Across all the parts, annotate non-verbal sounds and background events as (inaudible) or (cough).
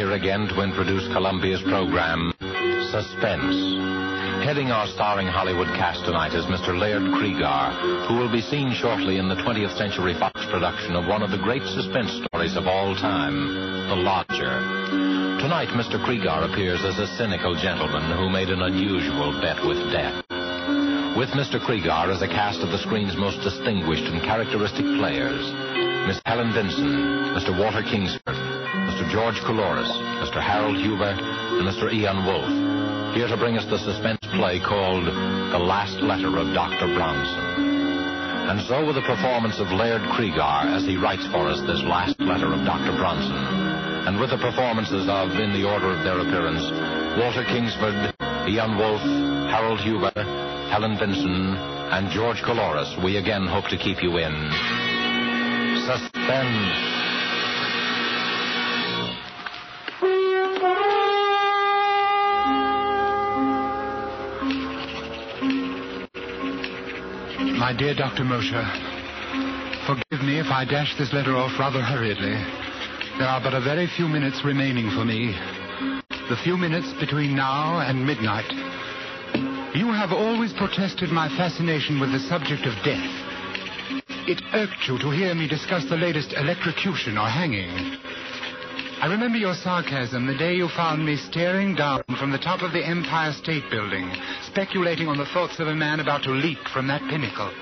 Here again to introduce Columbia's program, Suspense. Heading our starring Hollywood cast tonight is Mr. Laird Cregar, who will be seen shortly in the 20th Century Fox production of one of the great suspense stories of all time, The Lodger. Tonight, Mr. Cregar appears as a cynical gentleman who made an unusual bet with death. With Mr. Cregar is a cast of the screen's most distinguished and characteristic players, Miss Helen Vinson, Mr. Walter Kingsford, Mr. George Coulouris, Mr. Harold Huber, and Mr. Ian Wolfe, here to bring us the suspense play called The Last Letter of Dr. Bronson. And so with the performance of Laird Cregar as he writes for us this last letter of Dr. Bronson, and with the performances of, in the order of their appearance, Walter Kingsford, Ian Wolfe, Harold Huber, Helen Vinson, and George Coulouris, we again hope to keep you in suspense. My dear Dr. Mosher, forgive me if I dash this letter off rather hurriedly. There are but a very few minutes remaining for me. The few minutes between now and midnight. You have always protested my fascination with the subject of death. It irked you to hear me discuss the latest electrocution or hanging. I remember your sarcasm the day you found me staring down from the top of the Empire State Building, speculating on the thoughts of a man about to leap from that pinnacle.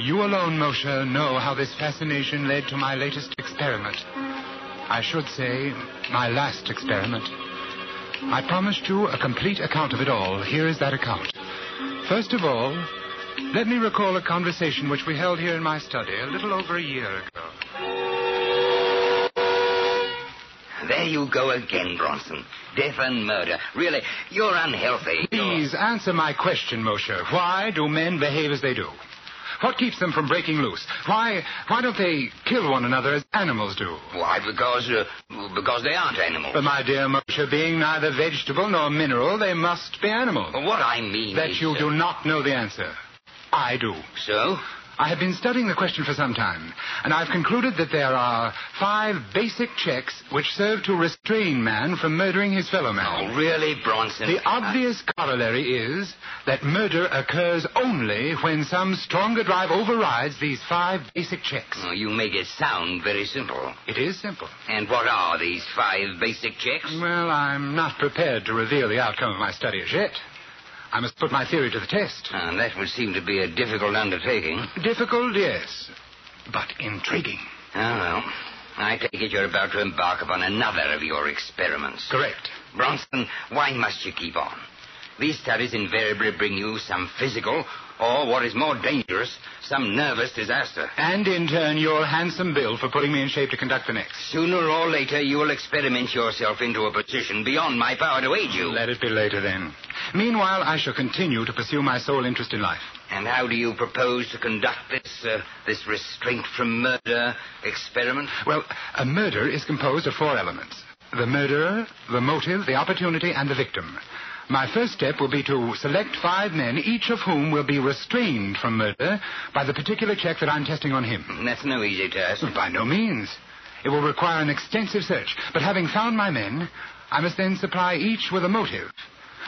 You alone, Moshe, know how this fascination led to my latest experiment. I should say, my last experiment. I promised you a complete account of it all. Here is that account. First of all, let me recall a conversation which we held here in my study a little over a year ago. There you go again, Bronson. Death and murder. Really, you're unhealthy. Please answer my question, Moshe. Why do men behave as they do? What keeps them from breaking loose? Why, why don't they kill one another as animals do? Why, because, uh, because they aren't animals. But my dear Moshe, being neither vegetable nor mineral, they must be animals. What I mean That is, you uh, do not know the answer. I do. So? I have been studying the question for some time, and I've concluded that there are five basic checks which serve to restrain man from murdering his fellow man. Oh, really, Bronson? The obvious corollary is that murder occurs only when some stronger drive overrides these five basic checks. Oh, you make it sound very simple. It is simple. And what are these five basic checks? Well, I'm not prepared to reveal the outcome of my study as yet. I must put my theory to the test. Ah, that would seem to be a difficult undertaking. Difficult, yes, but intriguing. Oh, well. I take it you're about to embark upon another of your experiments. Correct. Bronson, why must you keep on? These studies invariably bring you some physical, or what is more dangerous, some nervous disaster. And in turn, your handsome bill for putting me in shape to conduct the next. Sooner or later, you will experiment yourself into a position beyond my power to aid you. Let it be later then. Meanwhile, I shall continue to pursue my sole interest in life. And how do you propose to conduct this, uh, this restraint from murder experiment? Well, a murder is composed of four elements the murderer, the motive, the opportunity, and the victim. My first step will be to select five men, each of whom will be restrained from murder by the particular check that I'm testing on him. That's no easy task. By no means. It will require an extensive search. But having found my men, I must then supply each with a motive.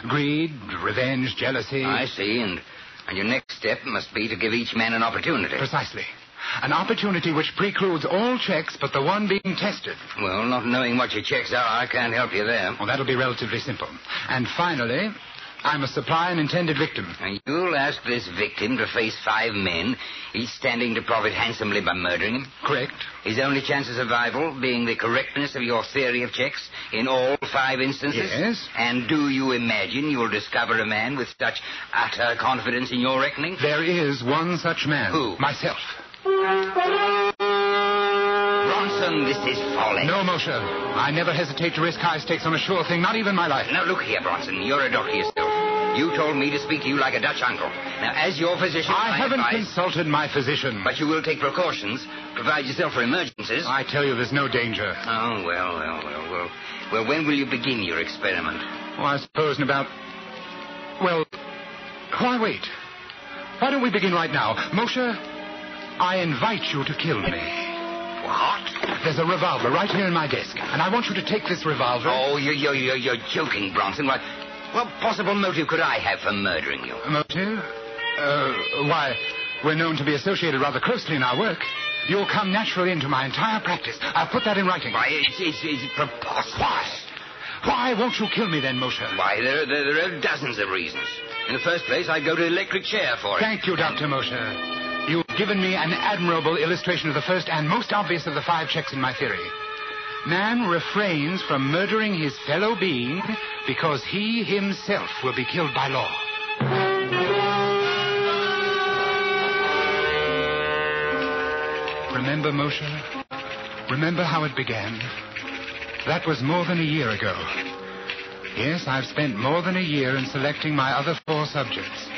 Greed, revenge, jealousy. I see, and, and your next step must be to give each man an opportunity. Precisely. An opportunity which precludes all checks but the one being tested. Well, not knowing what your checks are, I can't help you there. Well, that'll be relatively simple. And finally, I must supply an intended victim. And you'll ask this victim to face five men, each standing to profit handsomely by murdering him. Correct. His only chance of survival being the correctness of your theory of checks in all five instances? Yes. And do you imagine you'll discover a man with such utter confidence in your reckoning? There is one such man. Who? Myself. Bronson, this is folly. No, Moshe. I never hesitate to risk high stakes on a sure thing, not even my life. Now, look here, Bronson. You're a doctor yourself. You told me to speak to you like a Dutch uncle. Now, as your physician, I, I haven't advise- consulted my physician. But you will take precautions, provide yourself for emergencies. I tell you, there's no danger. Oh, well, well, well, well. Well, when will you begin your experiment? Well, I suppose in about. Well, why wait? Why don't we begin right now? Moshe, I invite you to kill me. What? There's a revolver right here in my desk, and I want you to take this revolver. Oh, you're, you're, you're, you're joking, Bronson. What, what possible motive could I have for murdering you? Motive? Uh, why, we're known to be associated rather closely in our work. You'll come naturally into my entire practice. I'll put that in writing. Why, it's, it's, it's preposterous. Why? Why won't you kill me then, Moshe? Why, there, there, there are dozens of reasons. In the first place, I'd go to the electric chair for it. Thank you, Dr. Moshe. You've given me an admirable illustration of the first and most obvious of the five checks in my theory. Man refrains from murdering his fellow being because he himself will be killed by law. Remember, Moshe? Remember how it began? That was more than a year ago. Yes, I've spent more than a year in selecting my other four subjects.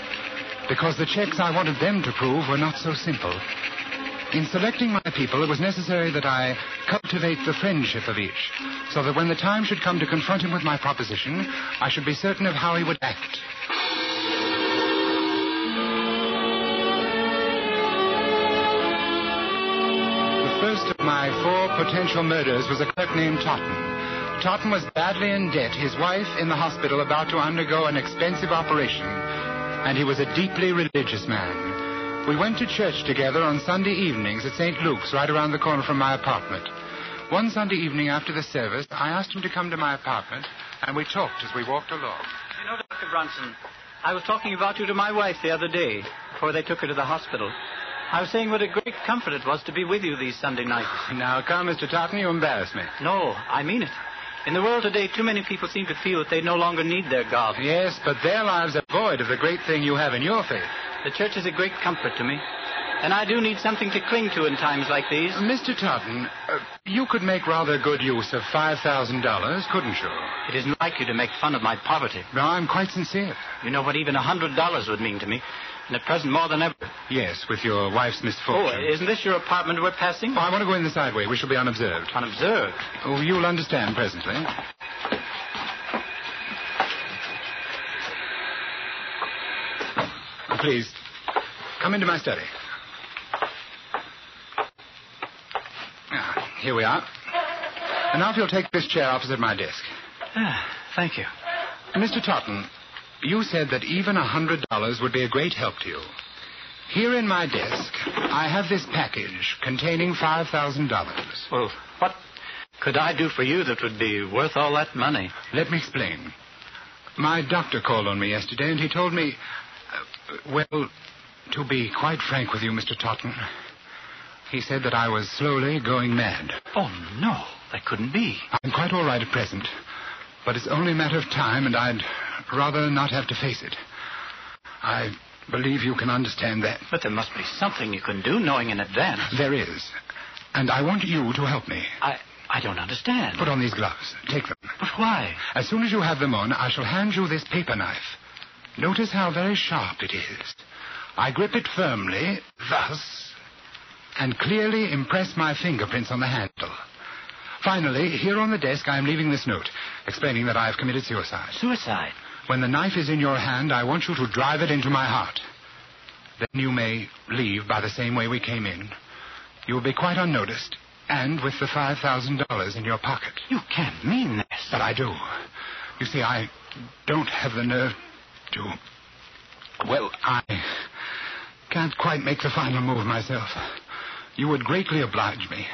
Because the checks I wanted them to prove were not so simple. In selecting my people, it was necessary that I cultivate the friendship of each, so that when the time should come to confront him with my proposition, I should be certain of how he would act. The first of my four potential murders was a clerk named Totten. Totten was badly in debt, his wife in the hospital about to undergo an expensive operation, and he was a deeply religious man. We went to church together on Sunday evenings at St. Luke's, right around the corner from my apartment. One Sunday evening after the service, I asked him to come to my apartment, and we talked as we walked along. You know, Dr. Bronson, I was talking about you to my wife the other day before they took her to the hospital. I was saying what a great comfort it was to be with you these Sunday nights. (laughs) Now, come, Mr. Totten, you embarrass me. No, I mean it. In the world today, too many people seem to feel that they no longer need their God. Yes, but their lives are void of the great thing you have in your faith. The church is a great comfort to me. And I do need something to cling to in times like these. Mr. Totten, uh, you could make rather good use of $5,000, couldn't you? It isn't like you to make fun of my poverty. No, I'm quite sincere. You know what even a hundred dollars would mean to me. And at present, more than ever. Yes, with your wife's misfortune. Oh, isn't this your apartment we're passing? Oh, I want to go in the side way. We shall be unobserved. Unobserved. Oh, you'll understand presently. Please, come into my study. Ah, here we are. And now if you'll take this chair opposite my desk. Ah, thank you. Mr. Totten, you said that even a hundred dollars would be a great help to you. Here in my desk, I have this package containing five thousand dollars. Well, what could I do for you that would be worth all that money? Let me explain. My doctor called on me yesterday, and he told me. Well, to be quite frank with you, Mr. Totten, he said that I was slowly going mad. Oh, no. That couldn't be. I'm quite all right at present, but it's only a matter of time, and I'd rather not have to face it. I believe you can understand that. But there must be something you can do, knowing in advance. There is. And I want you to help me. I, I don't understand. Put on these gloves. Take them. But why? As soon as you have them on, I shall hand you this paper knife. Notice how very sharp it is. I grip it firmly, thus, and clearly impress my fingerprints on the handle. Finally, here on the desk, I am leaving this note, explaining that I have committed suicide. Suicide? When the knife is in your hand, I want you to drive it into my heart. Then you may leave by the same way we came in. You will be quite unnoticed, and with the $5,000 in your pocket. You can't mean this. But I do. You see, I don't have the nerve to. Well, I can't quite make the final move myself. You would greatly oblige me.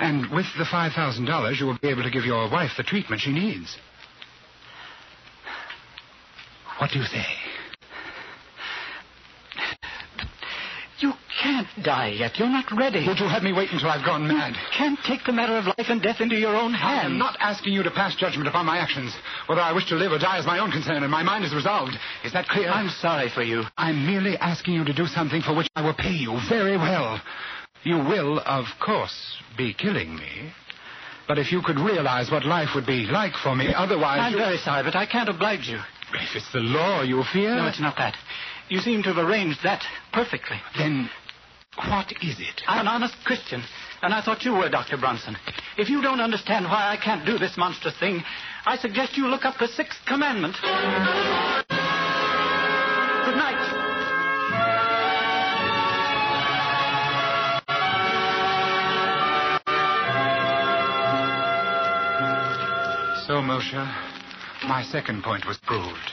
And with the $5,000, you will be able to give your wife the treatment she needs. What do you say? You can't die yet. You're not ready. Would you have me wait until I've gone mad? You can't take the matter of life and death into your own hands. I am not asking you to pass judgment upon my actions. Whether I wish to live or die is my own concern, and my mind is resolved. Is that clear? I'm sorry for you. I'm merely asking you to do something for which I will pay you very well. You will, of course, be killing me. But if you could realize what life would be like for me, otherwise. I'm you... very sorry, but I can't oblige you. If it's the law you fear. No, it's not that. You seem to have arranged that perfectly. Then what is it? I'm an honest Christian, and I thought you were, Dr. Bronson. If you don't understand why I can't do this monstrous thing, I suggest you look up the Sixth Commandment. Good night. So, Moshe, my second point was proved.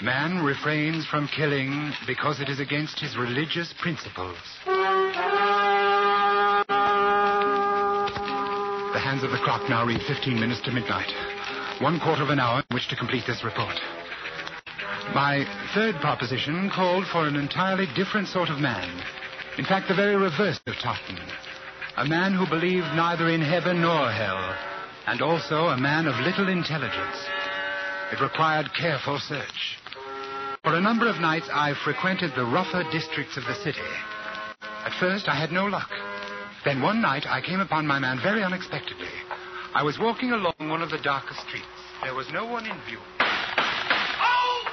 Man refrains from killing because it is against his religious principles. The hands of the clock now read 15 minutes to midnight. One quarter of an hour in which to complete this report. My third proposition called for an entirely different sort of man. In fact, the very reverse of Totten. A man who believed neither in heaven nor hell, and also a man of little intelligence. It required careful search. For a number of nights, I frequented the rougher districts of the city. At first, I had no luck. Then one night, I came upon my man very unexpectedly. I was walking along one of the darker streets. There was no one in view. Oh!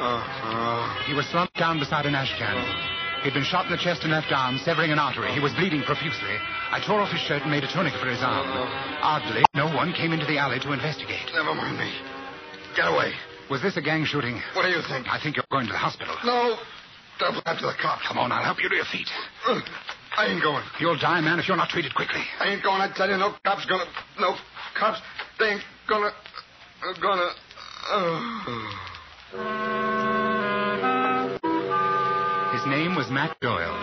Uh, He was slumped down beside an ash can. He'd been shot in the chest and left arm, severing an artery. He was bleeding profusely. I tore off his shirt and made a tunic for his arm. Oddly, no one came into the alley to investigate. never mind me. Get away. Was this a gang shooting? What do you think? I think you're going to the hospital. No. Don't after the cops. Come on, I'll help you to your feet. Uh, I ain't going. You'll die, man, if you're not treated quickly. I ain't going. I tell you, no cops gonna. No cops. They ain't gonna. Uh, gonna. Uh. His name was Matt Doyle.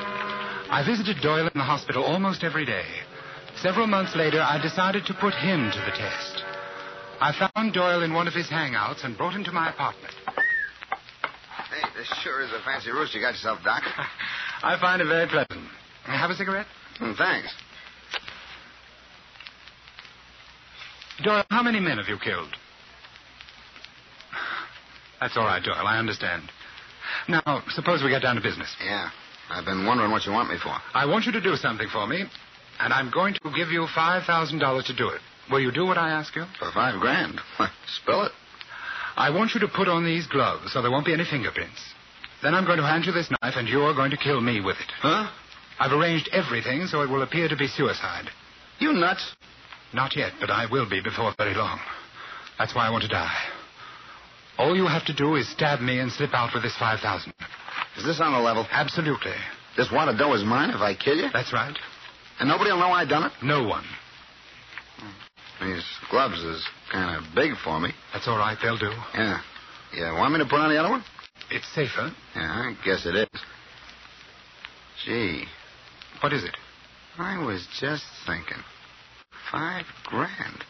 I visited Doyle in the hospital almost every day. Several months later, I decided to put him to the test. I found Doyle in one of his hangouts and brought him to my apartment. This sure is a fancy roost you got yourself, Doc. (laughs) I find it very pleasant. Have a cigarette? Hmm, thanks. Doyle, how many men have you killed? That's all right, Doyle. I understand. Now, suppose we get down to business. Yeah. I've been wondering what you want me for. I want you to do something for me, and I'm going to give you $5,000 to do it. Will you do what I ask you? For five grand. (laughs) Spill it. I want you to put on these gloves so there won't be any fingerprints. Then I'm going to hand you this knife, and you're going to kill me with it. Huh? I've arranged everything so it will appear to be suicide. You nuts. Not yet, but I will be before very long. That's why I want to die. All you have to do is stab me and slip out with this 5000 Is this on a level? Absolutely. This wad of dough is mine if I kill you? That's right. And nobody will know I done it? No one. These gloves is kind of big for me. That's all right. They'll do. Yeah. You want me to put on the other one? It's safer. Yeah, I guess it is. Gee, What is it? I was just thinking. Five grand.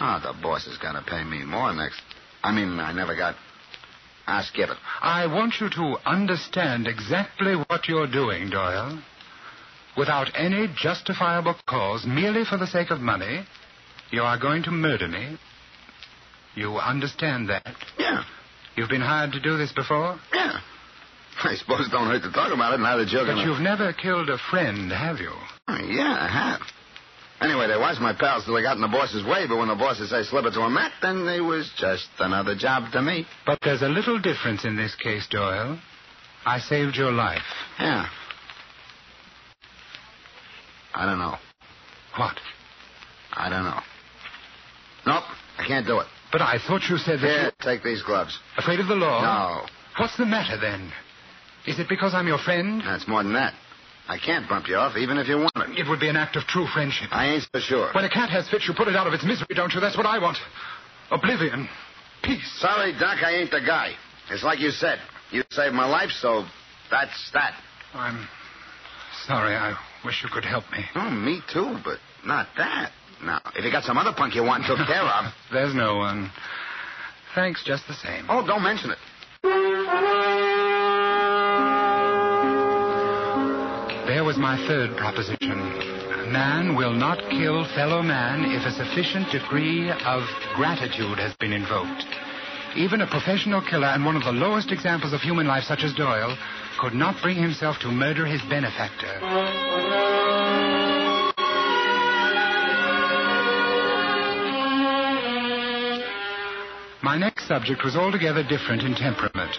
Oh, the boss has got to pay me more next. I mean, I never got. I'll skip it. I want you to understand exactly what you're doing, Doyle. Without any justifiable cause, merely for the sake of money, you are going to murder me. You understand that? Yeah. You've been hired to do this before? Yeah. I suppose it don't hurt to talk about it now that you're But gonna... you've never killed a friend, have you? Oh, yeah, I have. Anyway, they was my pals till they got in the boss's way, but when the bosses say slip it to a Mac, then they was just another job to me. But there's a little difference in this case, Doyle. I saved your life. Yeah. I don't know. What? I don't know. Nope, I can't do it. But I thought you said that. Here, you- take these gloves. Afraid of the law? No, What's the matter then? Is it because I'm your friend? that's more than that. I can't bump you off, even if you want it. It would be an act of true friendship. I ain't so sure. When a cat has fits, you put it out of its misery, don't you? That's what I want. Oblivion. Peace. Sorry, Doc, I ain't the guy. It's like you said. You saved my life, so that's that. I'm sorry. I wish you could help me. Oh, me too, but not that. Now, if you got some other punk you want took care of. (laughs) There's no one. Thanks just the same. Oh, don't mention it. There was my third proposition. Man will not kill fellow man if a sufficient degree of gratitude has been invoked. Even a professional killer and one of the lowest examples of human life, such as Doyle, could not bring himself to murder his benefactor. My next subject was altogether different in temperament.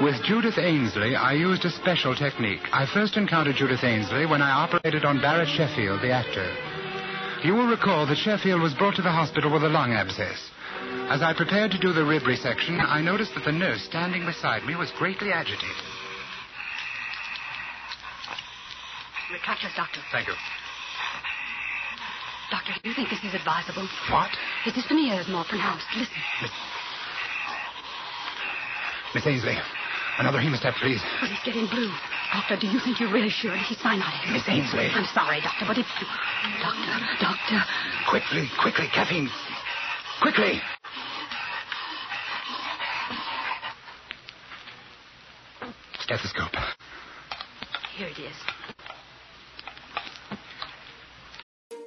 With Judith Ainsley, I used a special technique. I first encountered Judith Ainsley when I operated on Barrett Sheffield, the actor. You will recall that Sheffield was brought to the hospital with a lung abscess. As I prepared to do the rib resection, I noticed that the nurse standing beside me was greatly agitated. Retractors, Doctor. Thank you. Doctor, do you think this is advisable? What? His dyspnea is more pronounced. Listen. Miss Miss Ainsley, another hemostat, please. But he's getting blue. Doctor, do you think you're really sure he's cyanotic? Miss Ainsley. I'm sorry, Doctor, but if... Doctor, Doctor... Quickly, quickly, caffeine. Quickly. Stethoscope. Here it is.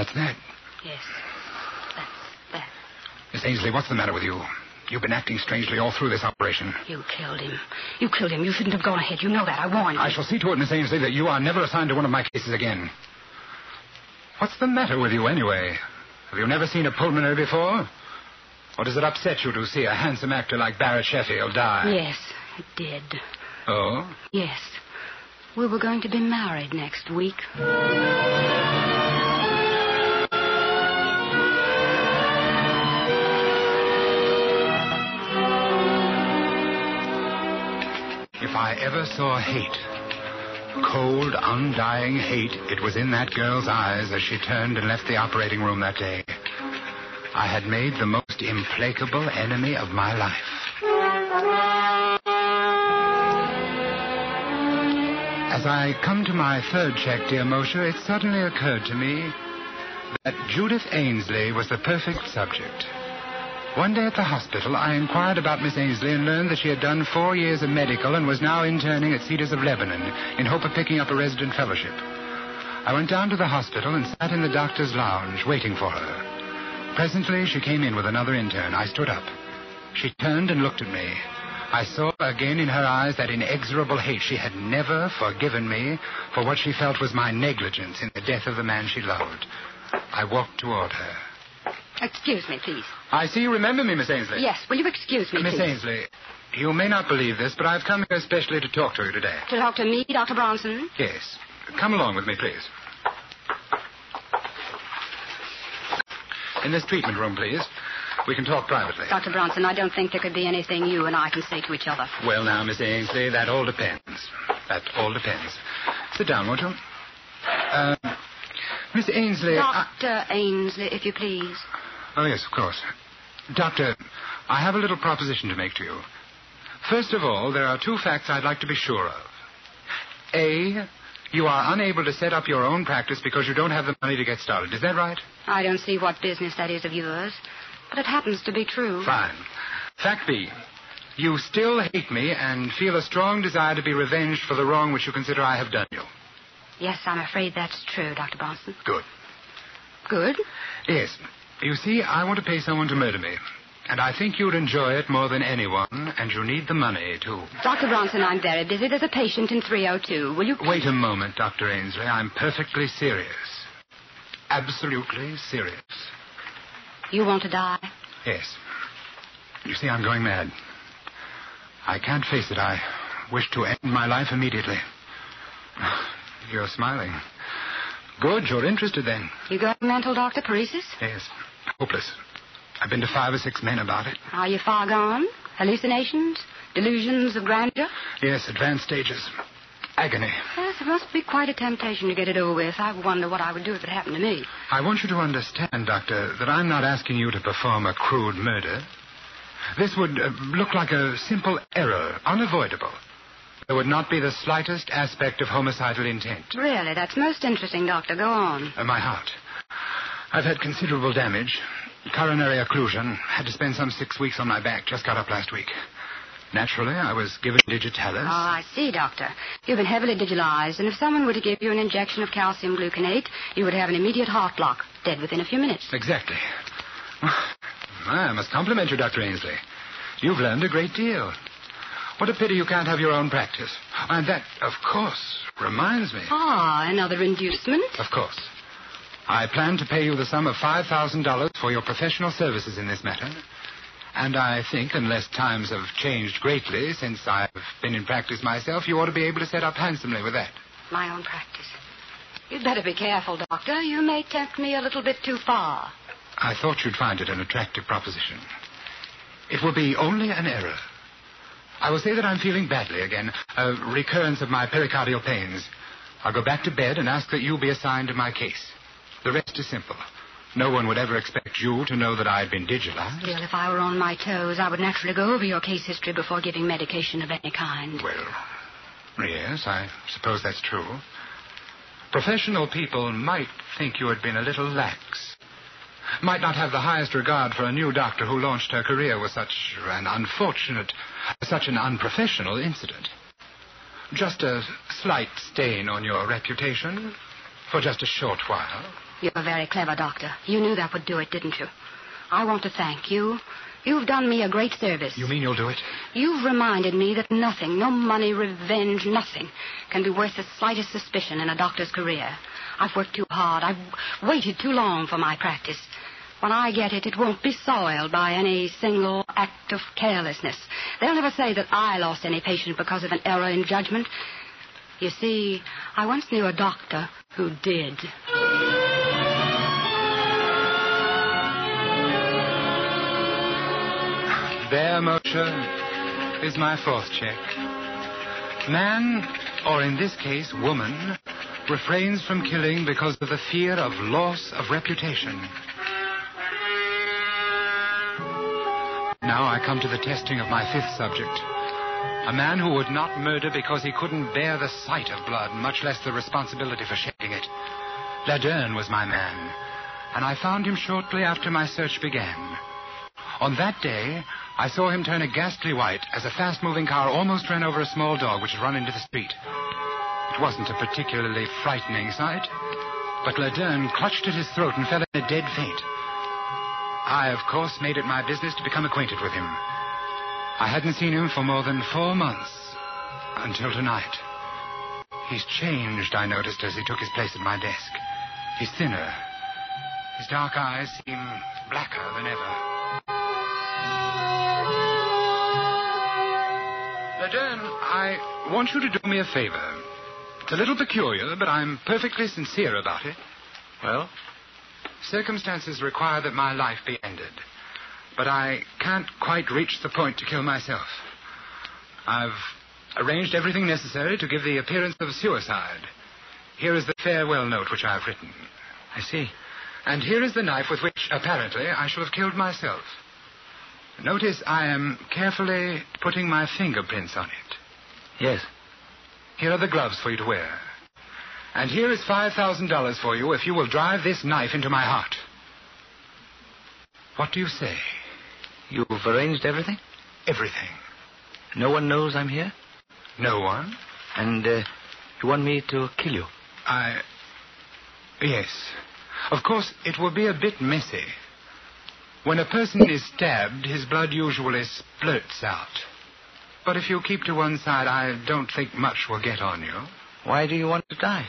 That's that. Yes. That's that. Miss Ainsley, what's the matter with you? You've been acting strangely all through this operation. You killed him. You killed him. You shouldn't have gone ahead. You know that. I warned you. I shall see to it, Miss Ainsley, that you are never assigned to one of my cases again. What's the matter with you, anyway? Have you never seen a pulmonary before? Or does it upset you to see a handsome actor like Barrett Sheffield die? Yes, it did. Oh? Yes. We were going to be married next week. I ever saw hate, cold, undying hate, it was in that girl's eyes as she turned and left the operating room that day. I had made the most implacable enemy of my life. As I come to my third check, dear Moshe, it suddenly occurred to me that Judith Ainsley was the perfect subject. One day at the hospital, I inquired about Miss Ainsley and learned that she had done four years of medical and was now interning at Cedars of Lebanon in hope of picking up a resident fellowship. I went down to the hospital and sat in the doctor's lounge waiting for her. Presently, she came in with another intern. I stood up. She turned and looked at me. I saw again in her eyes that inexorable hate. She had never forgiven me for what she felt was my negligence in the death of the man she loved. I walked toward her. Excuse me, please. I see you remember me, Miss Ainsley. Yes, will you excuse me, Miss please? Ainsley, you may not believe this, but I've come here especially to talk to you today. To talk to me, Dr. Bronson? Yes. Come along with me, please. In this treatment room, please. We can talk privately. Dr. Bronson, I don't think there could be anything you and I can say to each other. Well, now, Miss Ainsley, that all depends. That all depends. Sit down, won't you? Uh, Miss Ainsley. I- Dr. Ainsley, if you please. Oh, yes, of course. Doctor, I have a little proposition to make to you. First of all, there are two facts I'd like to be sure of. A, you are unable to set up your own practice because you don't have the money to get started. Is that right? I don't see what business that is of yours, but it happens to be true. Fine. Fact B, you still hate me and feel a strong desire to be revenged for the wrong which you consider I have done you. Yes, I'm afraid that's true, Dr. Bronson. Good. Good. Yes. You see, I want to pay someone to murder me. And I think you'd enjoy it more than anyone, and you need the money, too. Dr. Bronson, I'm very busy. There's a patient in 302. Will you... Wait a moment, Dr. Ainsley. I'm perfectly serious. Absolutely serious. You want to die? Yes. You see, I'm going mad. I can't face it. I wish to end my life immediately. (sighs) You're smiling. Good, you're interested then. You got mental doctor paresis? Yes. Hopeless. I've been to five or six men about it. Are you far gone? Hallucinations? Delusions of grandeur? Yes, advanced stages. Agony. Yes, it must be quite a temptation to get it over with. I wonder what I would do if it happened to me. I want you to understand, Doctor, that I'm not asking you to perform a crude murder. This would uh, look like a simple error, unavoidable. There would not be the slightest aspect of homicidal intent. Really, that's most interesting, Doctor. Go on. Uh, my heart. I've had considerable damage. Coronary occlusion. Had to spend some six weeks on my back. Just got up last week. Naturally, I was given digitalis. Oh, I see, Doctor. You've been heavily digitalized, and if someone were to give you an injection of calcium gluconate, you would have an immediate heart block, dead within a few minutes. Exactly. I must compliment you, Dr. Ainsley. You've learned a great deal. What a pity you can't have your own practice. And that, of course, reminds me. Ah, another inducement? Of course. I plan to pay you the sum of $5,000 for your professional services in this matter. And I think, unless times have changed greatly since I've been in practice myself, you ought to be able to set up handsomely with that. My own practice. You'd better be careful, Doctor. You may tempt me a little bit too far. I thought you'd find it an attractive proposition. It will be only an error. I will say that I'm feeling badly again, a recurrence of my pericardial pains. I'll go back to bed and ask that you be assigned to my case. The rest is simple. No one would ever expect you to know that I'd been digitalized. Still, if I were on my toes, I would naturally go over your case history before giving medication of any kind. Well, yes, I suppose that's true. Professional people might think you had been a little lax. Might not have the highest regard for a new doctor who launched her career with such an unfortunate, such an unprofessional incident. Just a slight stain on your reputation for just a short while. You're a very clever, Doctor. You knew that would do it, didn't you? I want to thank you. You've done me a great service. You mean you'll do it? You've reminded me that nothing, no money, revenge, nothing, can be worth the slightest suspicion in a doctor's career. I've worked too hard. I've waited too long for my practice. When I get it, it won't be soiled by any single act of carelessness. They'll never say that I lost any patient because of an error in judgment. You see, I once knew a doctor who did. There, Moshe, is my fourth check. Man, or in this case, woman, refrains from killing because of the fear of loss of reputation. Now I come to the testing of my fifth subject. A man who would not murder because he couldn't bear the sight of blood, much less the responsibility for shedding it. Laderne was my man, and I found him shortly after my search began. On that day, I saw him turn a ghastly white as a fast moving car almost ran over a small dog which had run into the street. It wasn't a particularly frightening sight, but Laderne clutched at his throat and fell in a dead faint. I, of course, made it my business to become acquainted with him. I hadn't seen him for more than four months until tonight. He's changed, I noticed as he took his place at my desk. He's thinner. His dark eyes seem blacker than ever. Laderne, I want you to do me a favor. It's a little peculiar, but I'm perfectly sincere about it. Well? Circumstances require that my life be ended. But I can't quite reach the point to kill myself. I've arranged everything necessary to give the appearance of suicide. Here is the farewell note which I've written. I see. And here is the knife with which, apparently, I shall have killed myself. Notice I am carefully putting my fingerprints on it. Yes. Here are the gloves for you to wear. And here is $5,000 for you if you will drive this knife into my heart. What do you say? You've arranged everything? Everything. No one knows I'm here? No one? And uh, you want me to kill you? I. Yes. Of course, it will be a bit messy. When a person is stabbed, his blood usually splurts out. But if you keep to one side, I don't think much will get on you. Why do you want to die?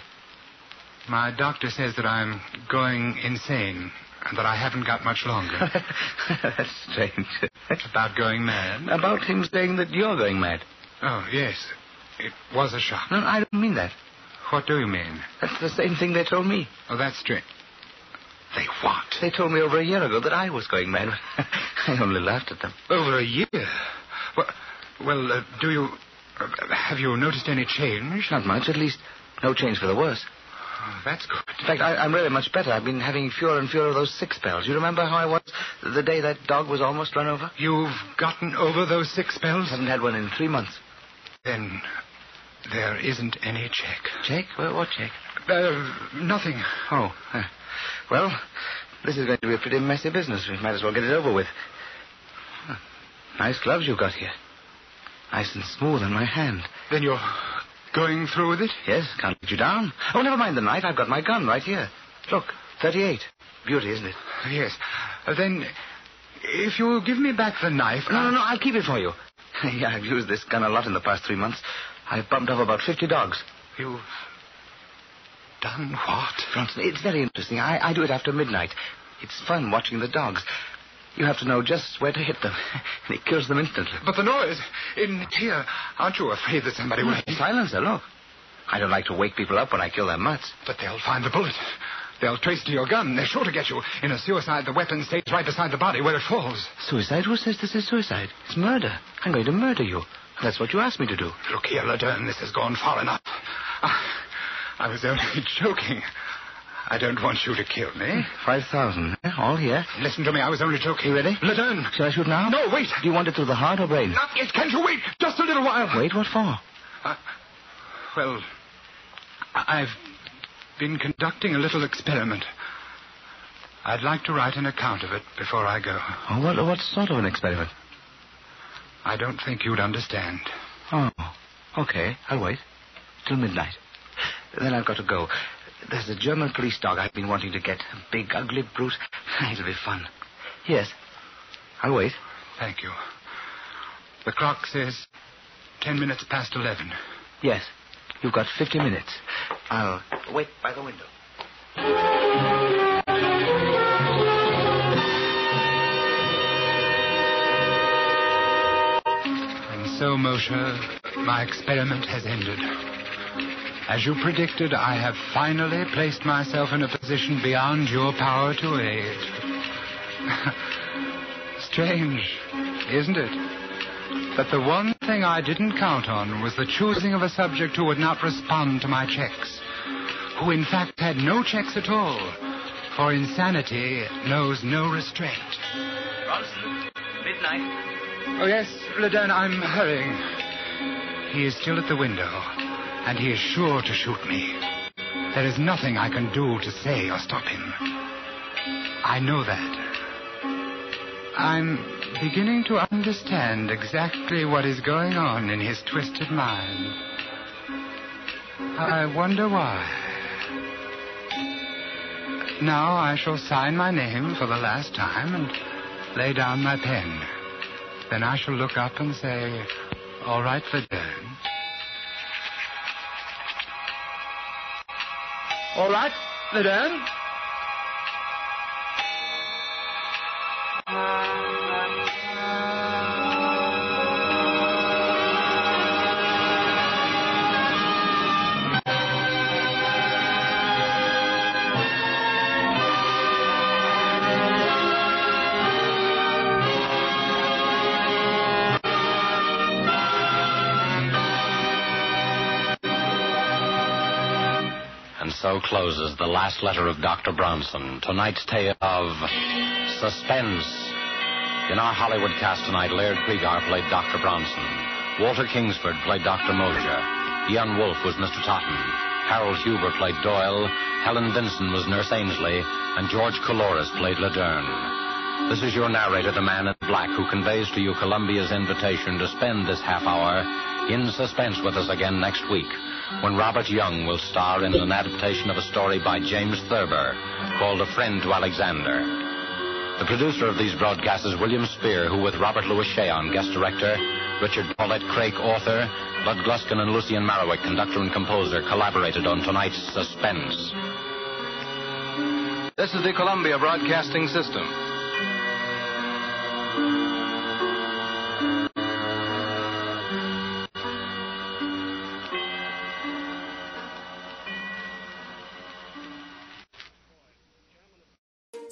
My doctor says that I'm going insane and that I haven't got much longer. (laughs) That's strange. About going mad? About him saying that you're going mad. Oh, yes. It was a shock. No, I don't mean that. What do you mean? That's the same thing they told me. Oh, that's strange. They what? They told me over a year ago that I was going mad. (laughs) I only laughed at them. Over a year? Well, well uh, do you. Uh, have you noticed any change? Not much, at least no change for the worse. Oh, that's good. In fact, I, am really much better. I've been having fewer and fewer of those sick spells. You remember how I was the day that dog was almost run over? You've gotten over those sick spells? Haven't had one in three months. Then there isn't any check. Check? What check? Uh, nothing. Oh. Well, this is going to be a pretty messy business. We might as well get it over with. Nice gloves you've got here. Nice and smooth on my hand. Then you're going through with it? Yes, can't get you down. Oh, never mind the knife. I've got my gun right here. Look, 38. Beauty, isn't it? Yes. Uh, then, if you'll give me back the knife. No, no, no, I'll keep it for you. (laughs) yeah, I've used this gun a lot in the past three months. I've bumped off about 50 dogs. You've done what? Bronson, it's very interesting. I, I do it after midnight. It's fun watching the dogs. You have to know just where to hit them, and (laughs) it kills them instantly. But the noise in here, aren't you afraid that somebody will... (laughs) Silencer, look. I don't like to wake people up when I kill their mutts. But they'll find the bullet. They'll trace to your gun. They're sure to get you. In a suicide, the weapon stays right beside the body where it falls. Suicide? Who says this is suicide? It's murder. I'm going to murder you. That's what you asked me to do. Look here, Laderne, this has gone far enough. I, I was only (laughs) joking. I don't want you to kill me. Five thousand. Eh? All here. Listen to me, I was only joking. You ready? Laderne. Shall I shoot now? No, wait. Do you want it through the heart or brain? Not yet. Can't you wait? Just a little while. Wait, what for? Uh, well, I've been conducting a little experiment. I'd like to write an account of it before I go. Oh, what, what sort of an experiment? I don't think you'd understand. Oh, okay. I'll wait. Till midnight. Then I've got to go. There's a German police dog I've been wanting to get. A big, ugly brute. (laughs) It'll be fun. Yes. I'll wait. Thank you. The clock says ten minutes past eleven. Yes. You've got fifty minutes. I'll wait by the window. And so, Moshe, my experiment has ended. As you predicted, I have finally placed myself in a position beyond your power to aid. (laughs) Strange, isn't it? That the one thing I didn't count on was the choosing of a subject who would not respond to my checks. Who, in fact, had no checks at all. For insanity knows no restraint. Bronson, midnight. Oh, yes, Laderne, I'm hurrying. He is still at the window, and he is sure to shoot me. There is nothing I can do to say or stop him. I know that. I'm beginning to understand exactly what is going on in his twisted mind. I wonder why. Now I shall sign my name for the last time and lay down my pen. Then I shall look up and say, All right, Laderne. All right, Laderne. Closes the last letter of Dr. Bronson. Tonight's tale of suspense. In our Hollywood cast tonight, Laird Cregar played Dr. Bronson. Walter Kingsford played Dr. Mosier. Ian Wolfe was Mr. Totten. Harold Huber played Doyle. Helen Vinson was Nurse Ainsley. And George Coulouris played Laderne. This is your narrator, the man in black, who conveys to you Columbia's invitation to spend this half hour in suspense with us again next week when Robert Young will star in an adaptation of a story by James Thurber called A Friend to Alexander. The producer of these broadcasts is William Spier, who, with Robert Lewis Shayon, guest director, Richard Paulette Craik, author, Lud Gluskin and Lucien Moraweck, conductor and composer, collaborated on tonight's Suspense. This is the Columbia Broadcasting System.